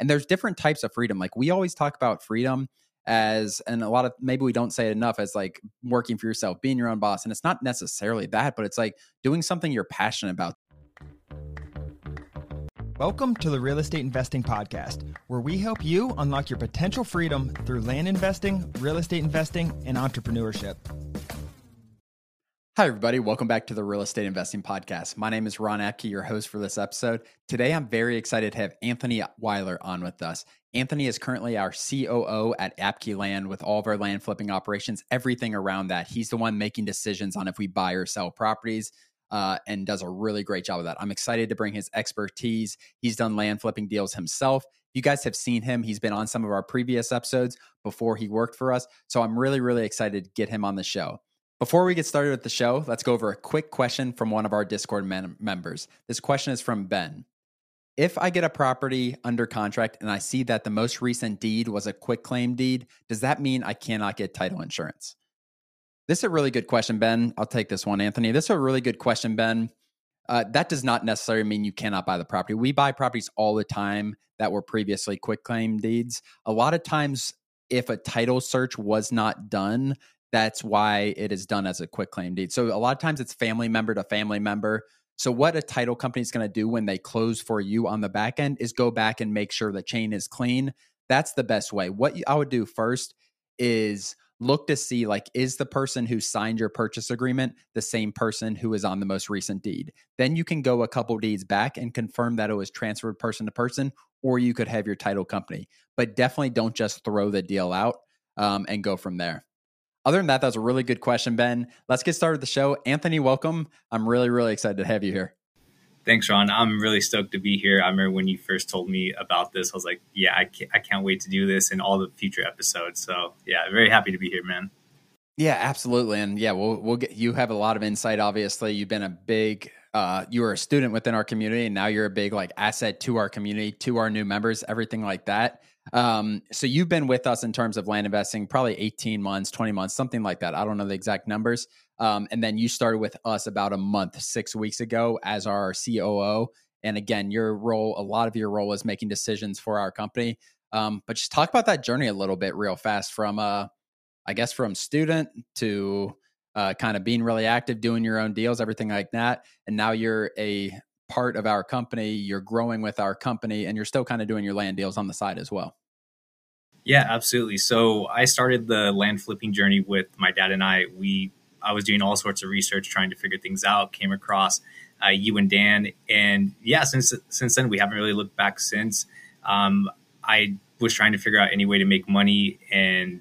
And there's different types of freedom. Like we always talk about freedom as and a lot of maybe we don't say it enough as like working for yourself, being your own boss. And it's not necessarily that, but it's like doing something you're passionate about. Welcome to the Real Estate Investing Podcast, where we help you unlock your potential freedom through land investing, real estate investing, and entrepreneurship. Hi, everybody. Welcome back to the Real Estate Investing Podcast. My name is Ron Apke, your host for this episode. Today, I'm very excited to have Anthony Weiler on with us. Anthony is currently our COO at Apke Land with all of our land flipping operations, everything around that. He's the one making decisions on if we buy or sell properties. Uh, and does a really great job of that. I'm excited to bring his expertise. He's done land flipping deals himself. You guys have seen him. He's been on some of our previous episodes before he worked for us. So I'm really, really excited to get him on the show. Before we get started with the show, let's go over a quick question from one of our Discord men- members. This question is from Ben. If I get a property under contract and I see that the most recent deed was a quitclaim deed, does that mean I cannot get title insurance? This is a really good question, Ben. I'll take this one, Anthony. This is a really good question, Ben. Uh, that does not necessarily mean you cannot buy the property. We buy properties all the time that were previously quitclaim deeds. A lot of times, if a title search was not done, that's why it is done as a quitclaim deed. So a lot of times it's family member to family member. So what a title company is going to do when they close for you on the back end is go back and make sure the chain is clean. That's the best way. What I would do first is look to see like is the person who signed your purchase agreement the same person who is on the most recent deed then you can go a couple deeds back and confirm that it was transferred person to person or you could have your title company but definitely don't just throw the deal out um, and go from there other than that, that was a really good question, Ben. Let's get started with the show. Anthony, welcome. I'm really, really excited to have you here. Thanks, Ron. I'm really stoked to be here. I remember when you first told me about this, I was like, yeah, I can't, I can't wait to do this and all the future episodes. So, yeah, very happy to be here, man. Yeah, absolutely. And yeah, we'll, we'll get, you have a lot of insight, obviously. You've been a big, uh, you were a student within our community, and now you're a big like asset to our community, to our new members, everything like that. Um, so you've been with us in terms of land investing probably 18 months, 20 months, something like that. I don't know the exact numbers. Um, and then you started with us about a month, six weeks ago as our COO. And again, your role, a lot of your role is making decisions for our company. Um, but just talk about that journey a little bit real fast from, uh, I guess, from student to uh, kind of being really active, doing your own deals, everything like that. And now you're a part of our company, you're growing with our company, and you're still kind of doing your land deals on the side as well. Yeah, absolutely. So I started the land flipping journey with my dad and I. We I was doing all sorts of research, trying to figure things out. Came across uh, you and Dan, and yeah, since since then we haven't really looked back since. Um, I was trying to figure out any way to make money, and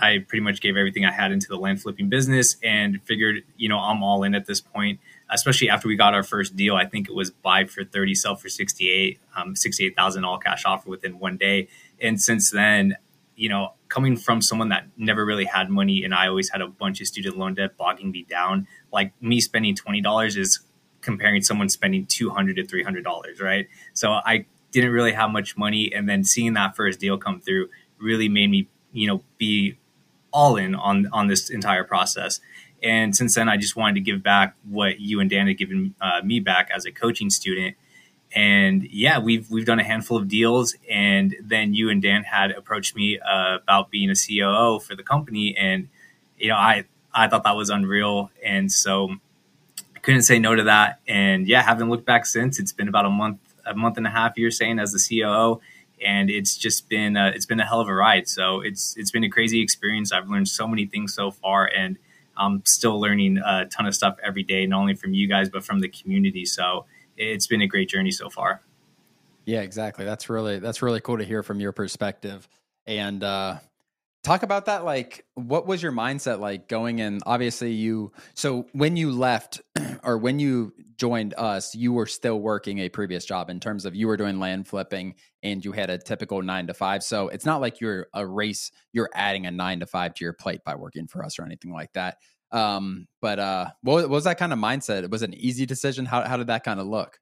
I pretty much gave everything I had into the land flipping business, and figured you know I'm all in at this point. Especially after we got our first deal, I think it was buy for thirty, sell for sixty eight, um, sixty eight thousand all cash offer within one day and since then, you know, coming from someone that never really had money and I always had a bunch of student loan debt bogging me down, like me spending $20 is comparing someone spending 200 to $300, right? So I didn't really have much money. And then seeing that first deal come through really made me, you know, be all in on, on this entire process. And since then, I just wanted to give back what you and Dan had given uh, me back as a coaching student and yeah, we've we've done a handful of deals, and then you and Dan had approached me uh, about being a COO for the company, and you know I I thought that was unreal, and so I couldn't say no to that, and yeah, haven't looked back since. It's been about a month a month and a half, you're saying as the COO, and it's just been uh, it's been a hell of a ride. So it's it's been a crazy experience. I've learned so many things so far, and I'm still learning a ton of stuff every day, not only from you guys but from the community. So it's been a great journey so far. Yeah, exactly. That's really that's really cool to hear from your perspective. And uh talk about that like what was your mindset like going in obviously you so when you left or when you joined us you were still working a previous job in terms of you were doing land flipping and you had a typical 9 to 5 so it's not like you're a race you're adding a 9 to 5 to your plate by working for us or anything like that um, but uh, what, what was that kind of mindset? It was it an easy decision? How how did that kind of look?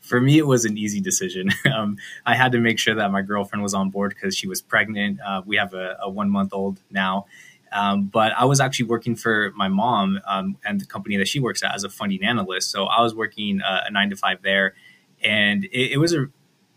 For me, it was an easy decision. Um, I had to make sure that my girlfriend was on board because she was pregnant. Uh, we have a, a one month old now. Um, but I was actually working for my mom um, and the company that she works at as a funding analyst. So I was working uh, a nine to five there, and it, it was a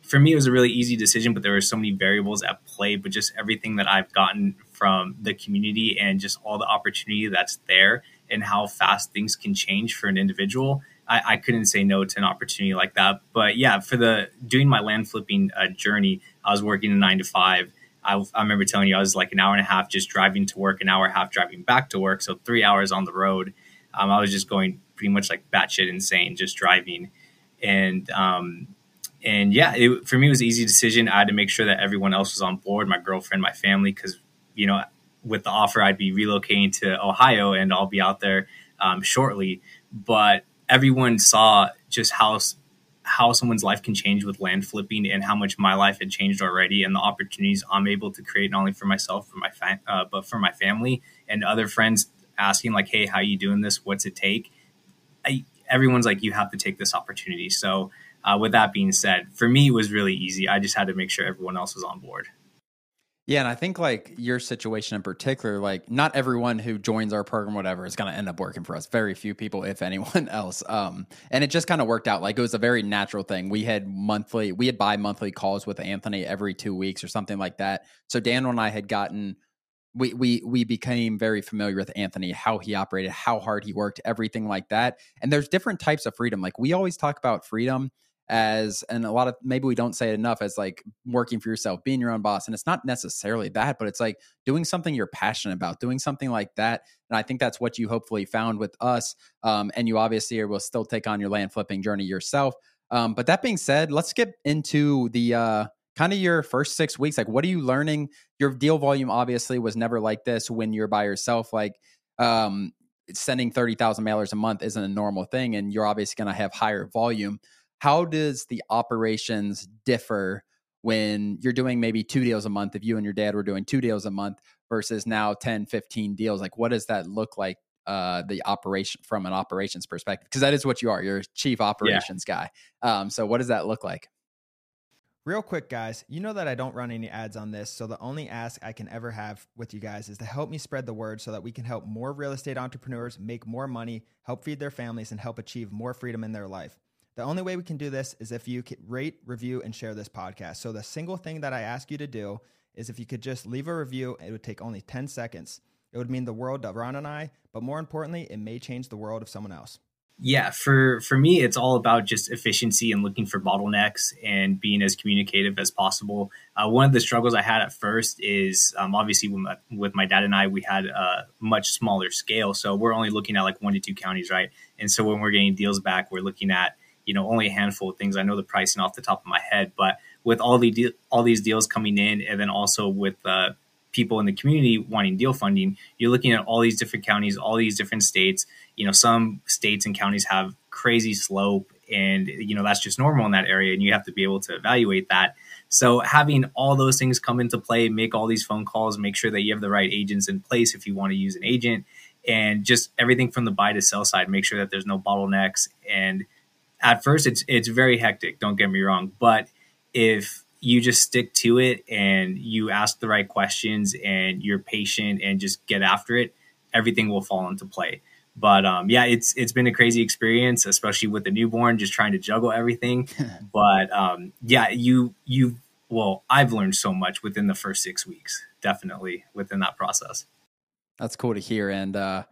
for me, it was a really easy decision, but there were so many variables at play. But just everything that I've gotten from the community and just all the opportunity that's there and how fast things can change for an individual, I, I couldn't say no to an opportunity like that. But yeah, for the doing my land flipping uh, journey, I was working a nine to five. I, I remember telling you I was like an hour and a half just driving to work, an hour and a half driving back to work, so three hours on the road. Um, I was just going pretty much like batshit insane, just driving, and um, and yeah, it, for me, it was an easy decision. I had to make sure that everyone else was on board, my girlfriend, my family, because, you know, with the offer, I'd be relocating to Ohio and I'll be out there um, shortly. But everyone saw just how how someone's life can change with land flipping and how much my life had changed already and the opportunities I'm able to create not only for myself for my fa- uh, but for my family and other friends asking like hey how you doing this what's it take I, everyone's like you have to take this opportunity so uh, with that being said, for me, it was really easy. I just had to make sure everyone else was on board. Yeah, and I think like your situation in particular, like not everyone who joins our program, whatever, is going to end up working for us. Very few people, if anyone else. Um, and it just kind of worked out. Like it was a very natural thing. We had monthly, we had bi-monthly calls with Anthony every two weeks or something like that. So Daniel and I had gotten, we we we became very familiar with Anthony, how he operated, how hard he worked, everything like that. And there's different types of freedom. Like we always talk about freedom as and a lot of maybe we don't say it enough as like working for yourself being your own boss and it's not necessarily that but it's like doing something you're passionate about doing something like that and i think that's what you hopefully found with us um, and you obviously will still take on your land flipping journey yourself. Um, but that being said let's get into the uh, kind of your first six weeks. Like what are you learning? Your deal volume obviously was never like this when you're by yourself like um, sending 30,000 mailers a month isn't a normal thing and you're obviously going to have higher volume how does the operations differ when you're doing maybe two deals a month if you and your dad were doing two deals a month versus now 10 15 deals like what does that look like uh, the operation from an operations perspective because that is what you are you're a chief operations yeah. guy um, so what does that look like Real quick, guys, you know that I don't run any ads on this, so the only ask I can ever have with you guys is to help me spread the word so that we can help more real estate entrepreneurs make more money, help feed their families, and help achieve more freedom in their life. The only way we can do this is if you could rate, review, and share this podcast. So the single thing that I ask you to do is if you could just leave a review, it would take only 10 seconds. It would mean the world to Ron and I, but more importantly, it may change the world of someone else. Yeah, for for me, it's all about just efficiency and looking for bottlenecks and being as communicative as possible. Uh, one of the struggles I had at first is um, obviously with my, with my, dad and I, we had a much smaller scale, so we're only looking at like one to two counties, right? And so when we're getting deals back, we're looking at you know only a handful of things. I know the pricing off the top of my head, but with all the de- all these deals coming in, and then also with uh, people in the community wanting deal funding, you're looking at all these different counties, all these different states. You know, some states and counties have crazy slope, and you know that's just normal in that area, and you have to be able to evaluate that. So having all those things come into play, make all these phone calls, make sure that you have the right agents in place if you want to use an agent, and just everything from the buy to sell side, make sure that there's no bottlenecks and at first it's it's very hectic don't get me wrong but if you just stick to it and you ask the right questions and you're patient and just get after it everything will fall into play. But um, yeah it's it's been a crazy experience especially with the newborn just trying to juggle everything. But um, yeah you you well i've learned so much within the first six weeks definitely within that process. That's cool to hear. And uh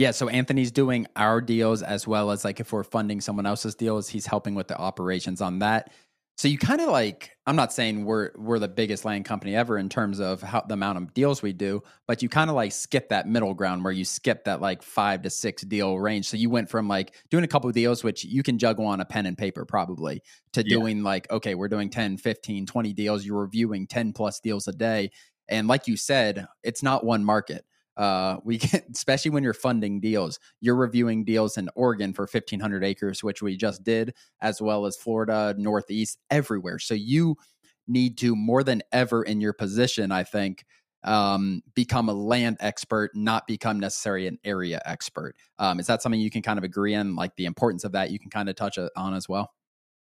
yeah, so Anthony's doing our deals as well as like if we're funding someone else's deals, he's helping with the operations on that. So you kind of like I'm not saying we're we're the biggest land company ever in terms of how the amount of deals we do, but you kind of like skip that middle ground where you skip that like 5 to 6 deal range. So you went from like doing a couple of deals which you can juggle on a pen and paper probably to yeah. doing like okay, we're doing 10, 15, 20 deals, you're reviewing 10 plus deals a day. And like you said, it's not one market uh, we get, especially when you're funding deals, you're reviewing deals in Oregon for 1,500 acres, which we just did, as well as Florida, Northeast, everywhere. So you need to more than ever in your position, I think, um, become a land expert, not become necessarily an area expert. Um, is that something you can kind of agree on? Like the importance of that, you can kind of touch on as well.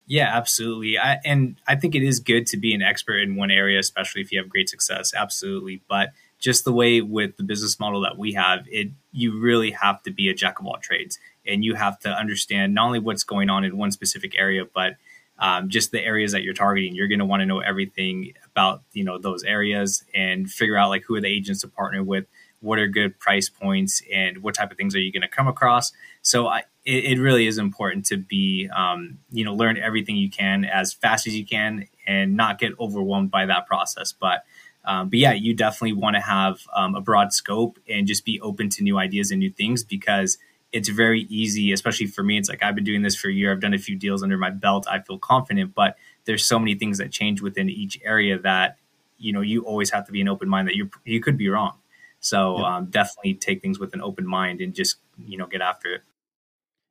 Yeah, absolutely. I, and I think it is good to be an expert in one area, especially if you have great success. Absolutely. But just the way with the business model that we have, it you really have to be a jack of all trades, and you have to understand not only what's going on in one specific area, but um, just the areas that you're targeting. You're going to want to know everything about you know those areas and figure out like who are the agents to partner with, what are good price points, and what type of things are you going to come across. So I, it, it, really is important to be um, you know learn everything you can as fast as you can and not get overwhelmed by that process. But um, but yeah, you definitely want to have um, a broad scope and just be open to new ideas and new things because it's very easy, especially for me. It's like I've been doing this for a year. I've done a few deals under my belt. I feel confident, but there's so many things that change within each area that you know you always have to be an open mind that you you could be wrong. So yeah. um, definitely take things with an open mind and just you know get after it.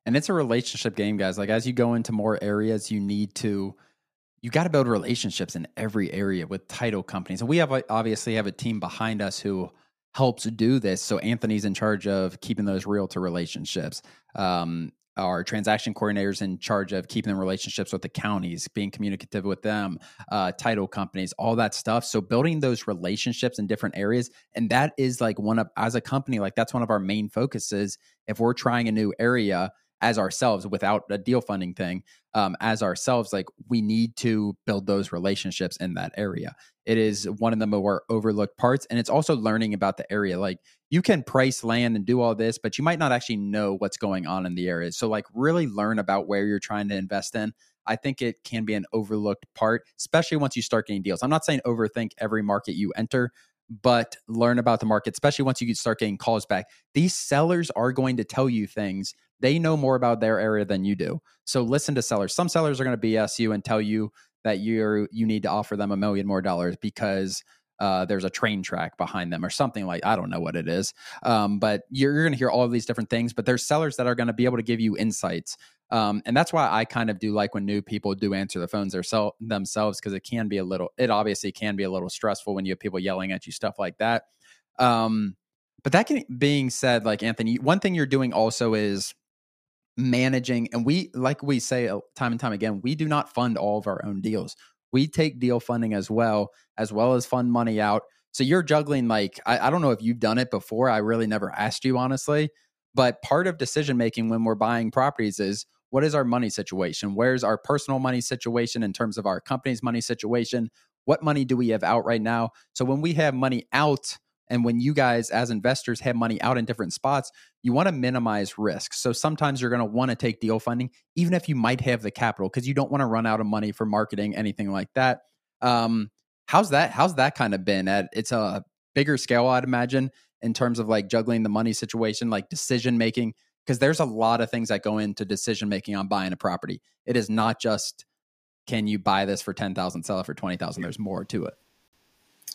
And it's a relationship game, guys. Like as you go into more areas, you need to you got to build relationships in every area with title companies. And we have obviously have a team behind us who helps do this. So Anthony's in charge of keeping those realtor relationships. Um, our transaction coordinators in charge of keeping the relationships with the counties, being communicative with them, uh, title companies, all that stuff. So building those relationships in different areas, and that is like one of as a company, like that's one of our main focuses. If we're trying a new area, as ourselves without a deal funding thing um, as ourselves like we need to build those relationships in that area it is one of the more overlooked parts and it's also learning about the area like you can price land and do all this but you might not actually know what's going on in the area so like really learn about where you're trying to invest in i think it can be an overlooked part especially once you start getting deals i'm not saying overthink every market you enter but learn about the market, especially once you start getting calls back. These sellers are going to tell you things. They know more about their area than you do. So listen to sellers. Some sellers are going to BS you and tell you that you're you need to offer them a million more dollars because uh, there's a train track behind them or something like I don't know what it is. Um, but you're, you're going to hear all of these different things. But there's sellers that are going to be able to give you insights, um, and that's why I kind of do like when new people do answer the phones themselves because it can be a little. It obviously can be a little stressful when you have people yelling at you, stuff like that. Um, but that can, being said, like Anthony, one thing you're doing also is managing, and we like we say uh, time and time again, we do not fund all of our own deals we take deal funding as well, as well as fund money out. So you're juggling like I, I don't know if you've done it before. I really never asked you honestly, but part of decision making when we're buying properties is what is our money situation? Where's our personal money situation in terms of our company's money situation? What money do we have out right now? So when we have money out, and when you guys, as investors, have money out in different spots, you want to minimize risk. So sometimes you're going to want to take deal funding, even if you might have the capital, because you don't want to run out of money for marketing, anything like that. Um, how's that? How's that kind of been? At it's a bigger scale, I'd imagine, in terms of like juggling the money situation, like decision making, because there's a lot of things that go into decision making on buying a property. It is not just can you buy this for ten thousand, sell it for twenty thousand. There's more to it.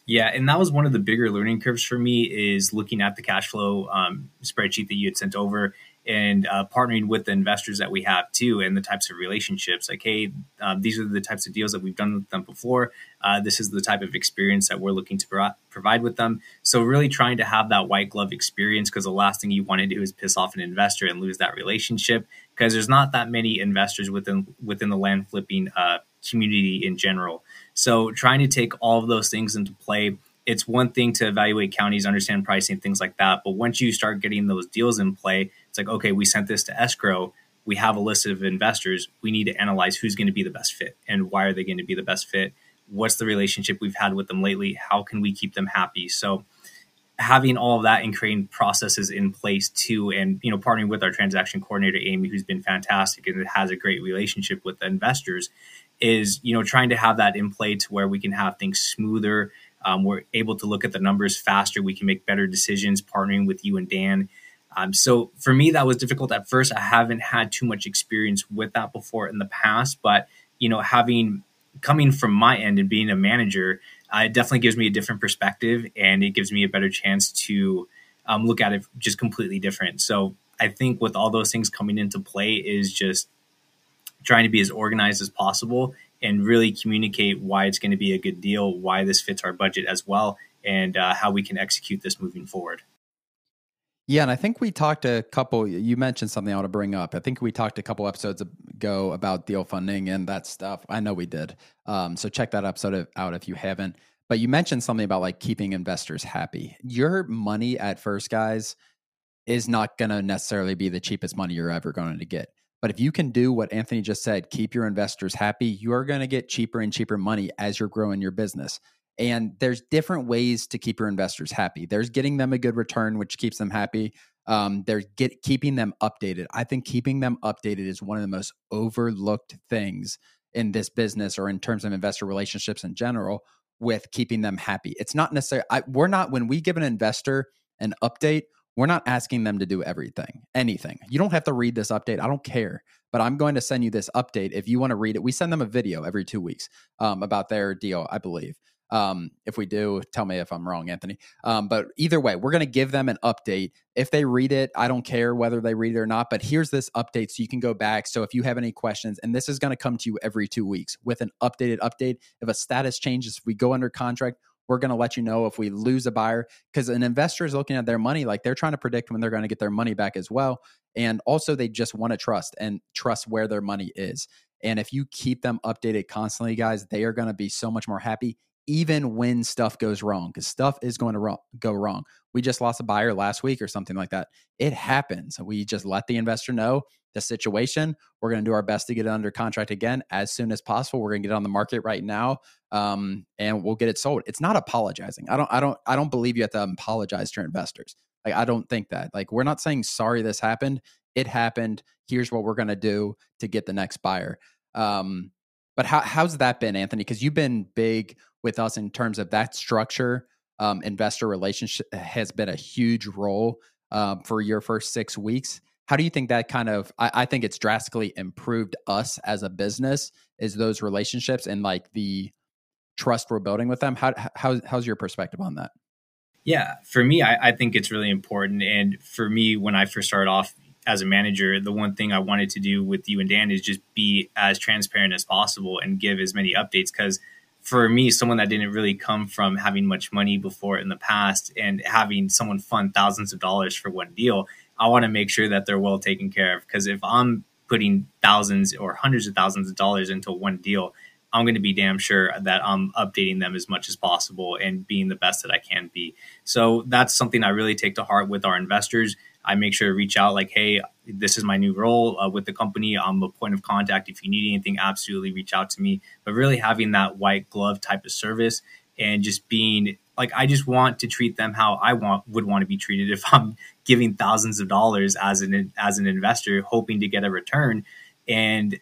Yeah, and that was one of the bigger learning curves for me is looking at the cash flow um, spreadsheet that you had sent over and uh, partnering with the investors that we have too and the types of relationships. Like hey um, these are the types of deals that we've done with them before. Uh, this is the type of experience that we're looking to pro- provide with them. So really trying to have that white glove experience because the last thing you want to do is piss off an investor and lose that relationship because there's not that many investors within within the land flipping uh, community in general so trying to take all of those things into play, it's one thing to evaluate counties, understand pricing, things like that. But once you start getting those deals in play, it's like, okay, we sent this to escrow. We have a list of investors. We need to analyze who's going to be the best fit and why are they going to be the best fit? What's the relationship we've had with them lately? How can we keep them happy? So having all of that and creating processes in place too and you know partnering with our transaction coordinator amy who's been fantastic and has a great relationship with the investors is you know trying to have that in play to where we can have things smoother. Um, we're able to look at the numbers faster. We can make better decisions partnering with you and dan. Um, so for me that was difficult at first. I haven't had too much experience with that before in the past but you know having coming from my end and being a manager uh, it definitely gives me a different perspective and it gives me a better chance to um, look at it just completely different. So i think with all those things coming into play is just trying to be as organized as possible and really communicate why it's going to be a good deal, why this fits our budget as well, and uh, how we can execute this moving forward. Yeah, and I think we talked a couple. You mentioned something I want to bring up. I think we talked a couple episodes ago about deal funding and that stuff. I know we did. Um, so check that episode out if you haven't. But you mentioned something about like keeping investors happy. Your money at first, guys, is not going to necessarily be the cheapest money you're ever going to get But if you can do what Anthony just said, keep your investors happy, you are going to get cheaper and cheaper money as you're growing your business. And there's different ways to keep your investors happy. There's getting them a good return, which keeps them happy. Um, there's get keeping them updated. I think keeping them updated is one of the most overlooked things in this business or in terms of investor relationships in general with keeping them happy. It's not necessarily, we're not, when we give an investor an update, we're not asking them to do everything, anything. You don't have to read this update. I don't care, but I'm going to send you this update. If you want to read it, we send them a video every two weeks um, about their deal, I believe. Um, if we do, tell me if I'm wrong, Anthony. Um, but either way, we're going to give them an update. If they read it, I don't care whether they read it or not, but here's this update so you can go back. So if you have any questions, and this is going to come to you every two weeks with an updated update. If a status changes, if we go under contract, we're going to let you know if we lose a buyer because an investor is looking at their money like they're trying to predict when they're going to get their money back as well. And also, they just want to trust and trust where their money is. And if you keep them updated constantly, guys, they are going to be so much more happy, even when stuff goes wrong because stuff is going to ro- go wrong. We just lost a buyer last week or something like that. It happens. We just let the investor know the situation. We're going to do our best to get it under contract again as soon as possible. We're going to get it on the market right now, um, and we'll get it sold. It's not apologizing. I don't. I don't. I don't believe you have to apologize to your investors. Like I don't think that. Like we're not saying sorry this happened. It happened. Here's what we're going to do to get the next buyer. Um, but how, how's that been, Anthony? Because you've been big with us in terms of that structure. Um, investor relationship has been a huge role um, for your first six weeks. How do you think that kind of? I, I think it's drastically improved us as a business. Is those relationships and like the trust we're building with them? How, how how's your perspective on that? Yeah, for me, I, I think it's really important. And for me, when I first started off, as a manager, the one thing I wanted to do with you and Dan is just be as transparent as possible and give as many updates. Because for me, someone that didn't really come from having much money before in the past and having someone fund thousands of dollars for one deal, I want to make sure that they're well taken care of. Because if I'm putting thousands or hundreds of thousands of dollars into one deal, I'm going to be damn sure that I'm updating them as much as possible and being the best that I can be. So that's something I really take to heart with our investors. I make sure to reach out like, hey, this is my new role uh, with the company. I'm a point of contact. If you need anything, absolutely reach out to me. But really having that white glove type of service and just being like, I just want to treat them how I want would want to be treated if I'm giving thousands of dollars as an as an investor, hoping to get a return. And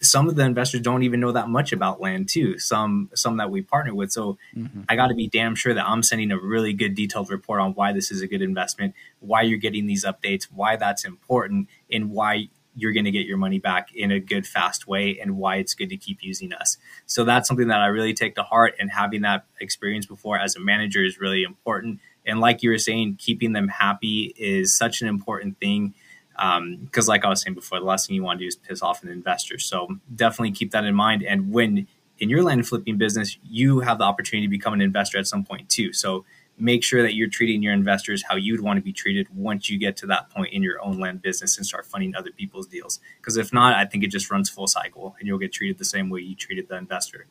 some of the investors don't even know that much about land too some some that we partner with. So mm-hmm. i got to be damn sure that i'm sending a really good detailed report on why this is a good investment why you're getting these updates why that's important and why you're going to get your money back in a good fast way and why it's good to keep using us. So that's something that i really take to heart and having that experience before as a manager is really important. And like you were saying keeping them happy is such an important thing because um, like I was saying before, the last thing you want to do is piss off an investor. So definitely keep that in mind. And when in your land flipping business, you have the opportunity to become an investor at some point too. So make sure that you're treating your investors how you'd want to be treated once you get to that point in your own land business and start funding other people's deals. Because if not, I think it just runs full cycle and you'll get treated the same way you treated the investor.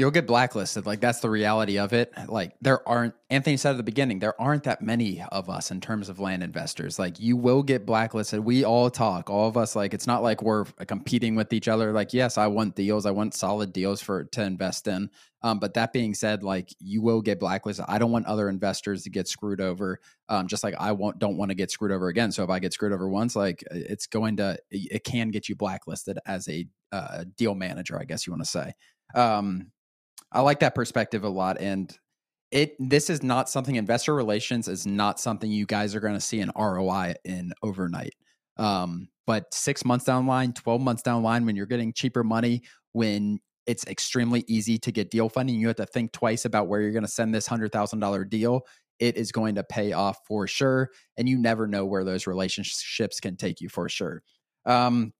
You'll get blacklisted. Like that's the reality of it. Like there aren't Anthony said at the beginning, there aren't that many of us in terms of land investors. Like you will get blacklisted. We all talk, all of us like it's not like we're competing with each other. Like yes, I want deals. I want solid deals for to invest in. Um, but that being said, like you will get blacklisted. I don't want other investors to get screwed over. Um, just like I won't don't want to get screwed over again. So if I get screwed over once, like it's going to it can get you blacklisted as a uh, deal manager, I guess you want to say. Um, I like that perspective a lot. And it this is not something investor relations is not something you guys are going to see an ROI in overnight. Um, but six months down line, 12 months down line, when you're getting cheaper money, when it's extremely easy to get deal funding, you have to think twice about where you're going to send this $100,000 deal. It is going to pay off for sure. And you never know where those relationships can take you for sure. Um,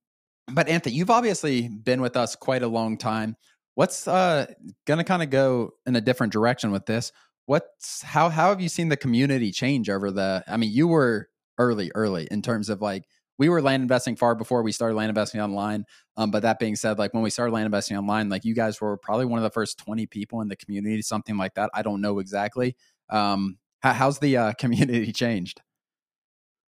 but Anthony, you've obviously been with us quite a long time. What's uh, gonna kind of go in a different direction with this? What's how how have you seen the community change over the? I mean, you were early, early in terms of like we were land investing far before we started land investing online. Um, but that being said, like when we started land investing online, like you guys were probably one of the first 20 people in the community, something like that. I don't know exactly. Um, how, how's the uh, community changed?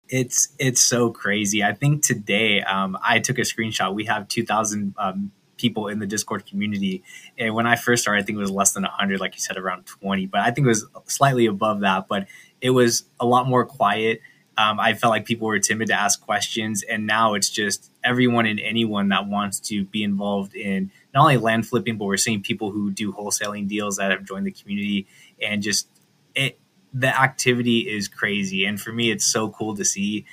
It's it's so crazy. I think today um, I took a screenshot. We have two thousand um, people in the Discord community, and when I first started, I think it was less than hundred, like you said, around twenty. But I think it was slightly above that. But it was a lot more quiet. Um, I felt like people were timid to ask questions, and now it's just everyone and anyone that wants to be involved in not only land flipping, but we're seeing people who do wholesaling deals that have joined the community, and just it the activity is crazy. And for me, it's so cool to see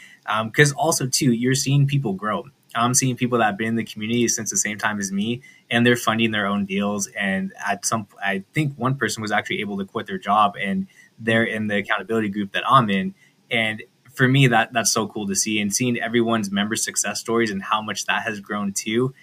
because um, also too, you're seeing people grow. I'm seeing people that have been in the community since the same time as me, and they're funding their own deals. And at some, I think one person was actually able to quit their job, and they're in the accountability group that I'm in. And for me, that that's so cool to see, and seeing everyone's member success stories and how much that has grown too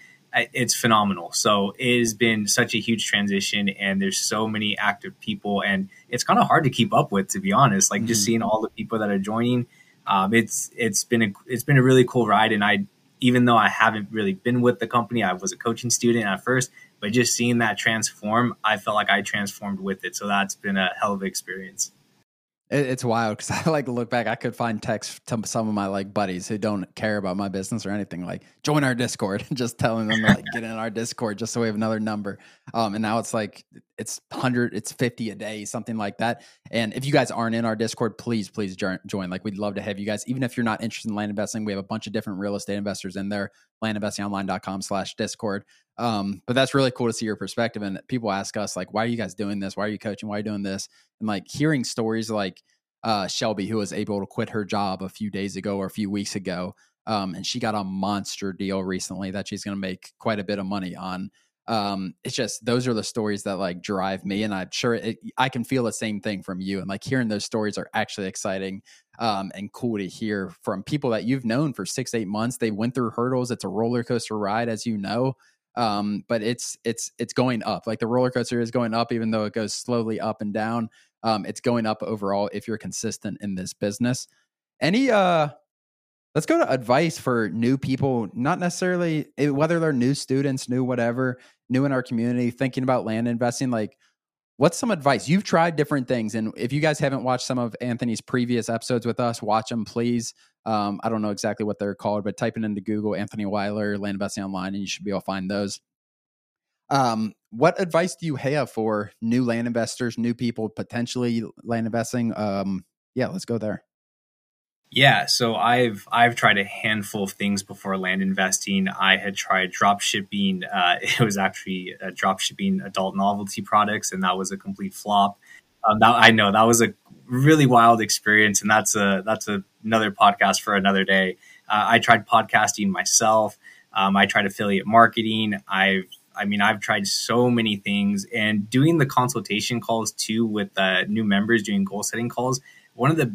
it's phenomenal. So it has been such a huge transition, and there's so many active people, and it's kind of hard to keep up with, to be honest. Like mm-hmm. just seeing all the people that are joining, um, it's it's been a it's been a really cool ride. And I, even though I haven't really been with the company, I was a coaching student at first, but just seeing that transform, I felt like I transformed with it. So that's been a hell of an experience. It's wild because I like to look back. I could find texts to some of my like buddies who don't care about my business or anything. Like join our Discord, just telling them to like get in our Discord just so we have another number. Um, and now it's like it's hundred, it's fifty a day, something like that. And if you guys aren't in our Discord, please, please join. Like we'd love to have you guys. Even if you're not interested in land investing, we have a bunch of different real estate investors in there. Landinvestingonline.com/slash Discord. Um, but that's really cool to see your perspective. And people ask us like, why are you guys doing this? Why are you coaching? Why are you doing this? And like hearing stories like uh, Shelby, who was able to quit her job a few days ago or a few weeks ago. Um, and she got a monster deal recently that she's going to make quite a bit of money on. Um, it's just those are the stories that like drive me, and I'm sure it, I can feel the same thing from you. And like hearing those stories are actually exciting um, and cool to hear from people that you've known for six, eight months. They went through hurdles. It's a roller coaster ride, as you know um, but it's it's it's going up. Like the roller coaster is going up, even though it goes slowly up and down. Um, it's going up overall if you're consistent in this business. Any uh, let's go to advice for new people, not necessarily eh, whether they're new students, new whatever, new in our community, thinking about land investing. Like, what's some advice? You've tried different things, and if you guys haven't watched some of Anthony's previous episodes with us, watch them, please. Um, I don't know exactly what they're called, but typing into Google Anthony Weiler, Land Investing Online, and you should be able to find those. Um, what advice do you have for new land investors, new people potentially land investing? Um, yeah, let's go there. Yeah, so I've I've tried a handful of things before land investing. I had tried drop shipping. Uh, it was actually drop shipping adult novelty products, and that was a complete flop. Um, that, I know that was a really wild experience, and that's a that's a, another podcast for another day. Uh, I tried podcasting myself. Um, I tried affiliate marketing. I've I mean, I've tried so many things and doing the consultation calls too with uh, new members doing goal setting calls. One of the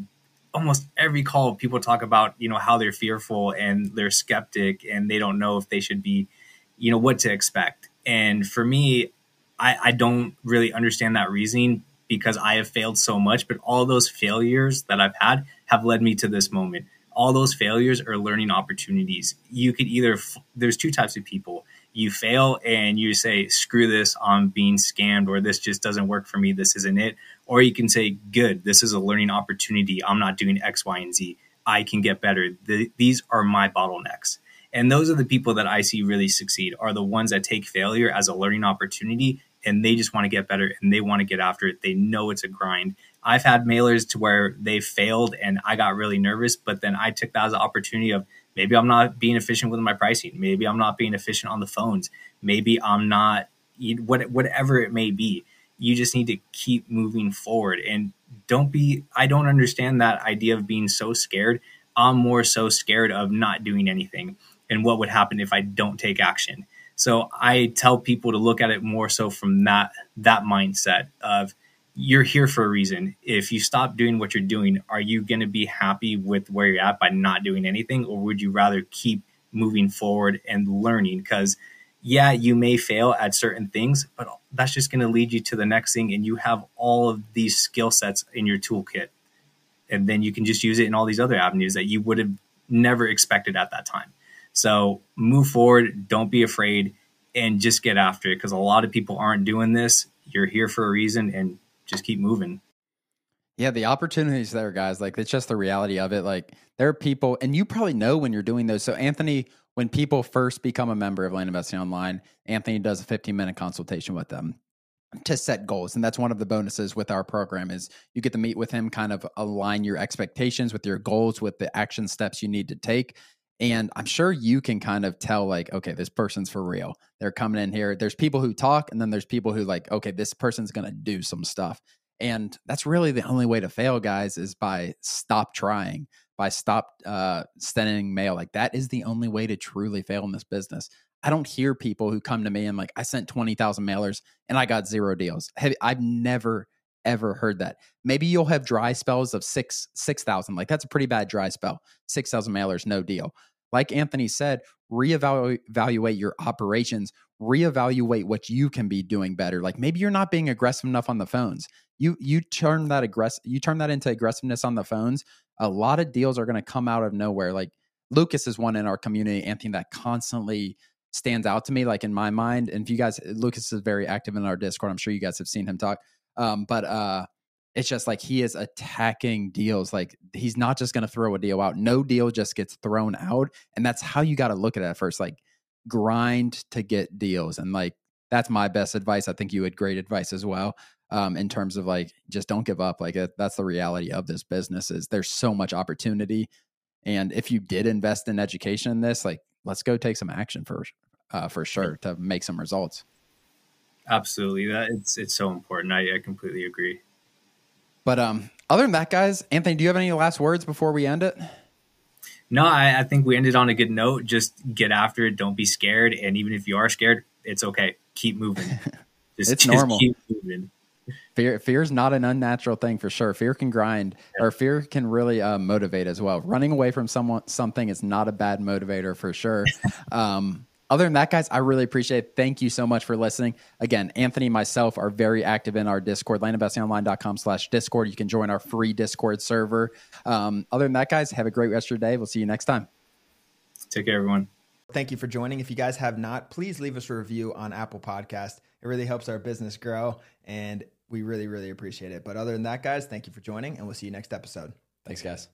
almost every call people talk about, you know, how they're fearful and they're skeptic and they don't know if they should be, you know, what to expect. And for me, I, I don't really understand that reasoning because I have failed so much, but all those failures that I've had have led me to this moment. All those failures are learning opportunities. You could either, there's two types of people. You fail and you say, screw this, I'm being scammed, or this just doesn't work for me, this isn't it. Or you can say, good, this is a learning opportunity. I'm not doing X, Y, and Z. I can get better. The, these are my bottlenecks. And those are the people that I see really succeed are the ones that take failure as a learning opportunity and they just want to get better and they want to get after it. They know it's a grind. I've had mailers to where they failed and I got really nervous, but then I took that as an opportunity of maybe I'm not being efficient with my pricing. Maybe I'm not being efficient on the phones. Maybe I'm not whatever it may be. You just need to keep moving forward and don't be I don't understand that idea of being so scared. I'm more so scared of not doing anything and what would happen if I don't take action. So I tell people to look at it more so from that that mindset of you're here for a reason. If you stop doing what you're doing, are you going to be happy with where you're at by not doing anything, or would you rather keep moving forward and learning? Because yeah, you may fail at certain things, but that's just going to lead you to the next thing, and you have all of these skill sets in your toolkit, and then you can just use it in all these other avenues that you would have never expected at that time. So move forward. Don't be afraid and just get after it because a lot of people aren't doing this. You're here for a reason and just keep moving. Yeah, the opportunities there, guys. Like it's just the reality of it. Like there are people, and you probably know when you're doing those. So Anthony, when people first become a member of Land Investing Online, Anthony does a 15 minute consultation with them to set goals and that's one of the bonuses with our program is you get to meet with him kind of align your expectations with your goals with the action steps you need to take and i'm sure you can kind of tell like okay this person's for real. They're coming in here. There's people who talk and then there's people who like okay this person's going to do some stuff. And that's really the only way to fail guys is by stop trying by stop uh, sending mail like that is the only way to truly fail in this business I don't hear people who come to me and like, I sent 20,000 mailers and I got zero deals. I've never, ever heard that. Maybe you'll have dry spells of six, 6,000. Like that's a pretty bad dry spell. 6,000 mailers, no deal. Like Anthony said, reevaluate your operations, reevaluate what you can be doing better. Like maybe you're not being aggressive enough on the phones. You you turn that aggress you turn that into aggressiveness on the phones. A lot of deals are going to come out of nowhere. Like Lucas is one in our community, Anthony, that constantly stands out to me, like in my mind. And if you guys, Lucas is very active in our Discord. I'm sure you guys have seen him talk. Um, but uh, it's just like he is attacking deals. Like he's not just going to throw a deal out. No deal just gets thrown out, and that's how you got to look at it at first. Like grind to get deals, and like that's my best advice. I think you had great advice as well. Um, in terms of like just don't give up like that's the reality of this business is there's so much opportunity and if you did invest in education in this like let's go take some action for uh, for sure to make some results. Absolutely, that it's it's so important. I, I completely agree. But um, other than that, guys, Anthony, do you have any last words before we end it? No, I, I think we ended on a good note. Just get after it. Don't be scared. And even if you are scared, it's okay. Keep moving. Just, it's just normal. keep moving. Fear fear is not an unnatural thing for sure. Fear can grind, yeah. or fear can really uh, motivate as well. Running away from someone something is not a bad motivator for sure. um, other than that, guys, I really appreciate it. Thank you so much for listening. Again, Anthony and myself are very active in our Discord, landinvestingonline.com slash Discord. You can join our free Discord server. Um, other than that, guys, have a great rest of your day. We'll see you next time. Take care, everyone. Thank you for joining. If you guys have not, please leave us a review on Apple Podcast. It really helps our business grow. And we really, really appreciate it. But other than that, guys, thank you for joining, and we'll see you next episode. Thanks, guys.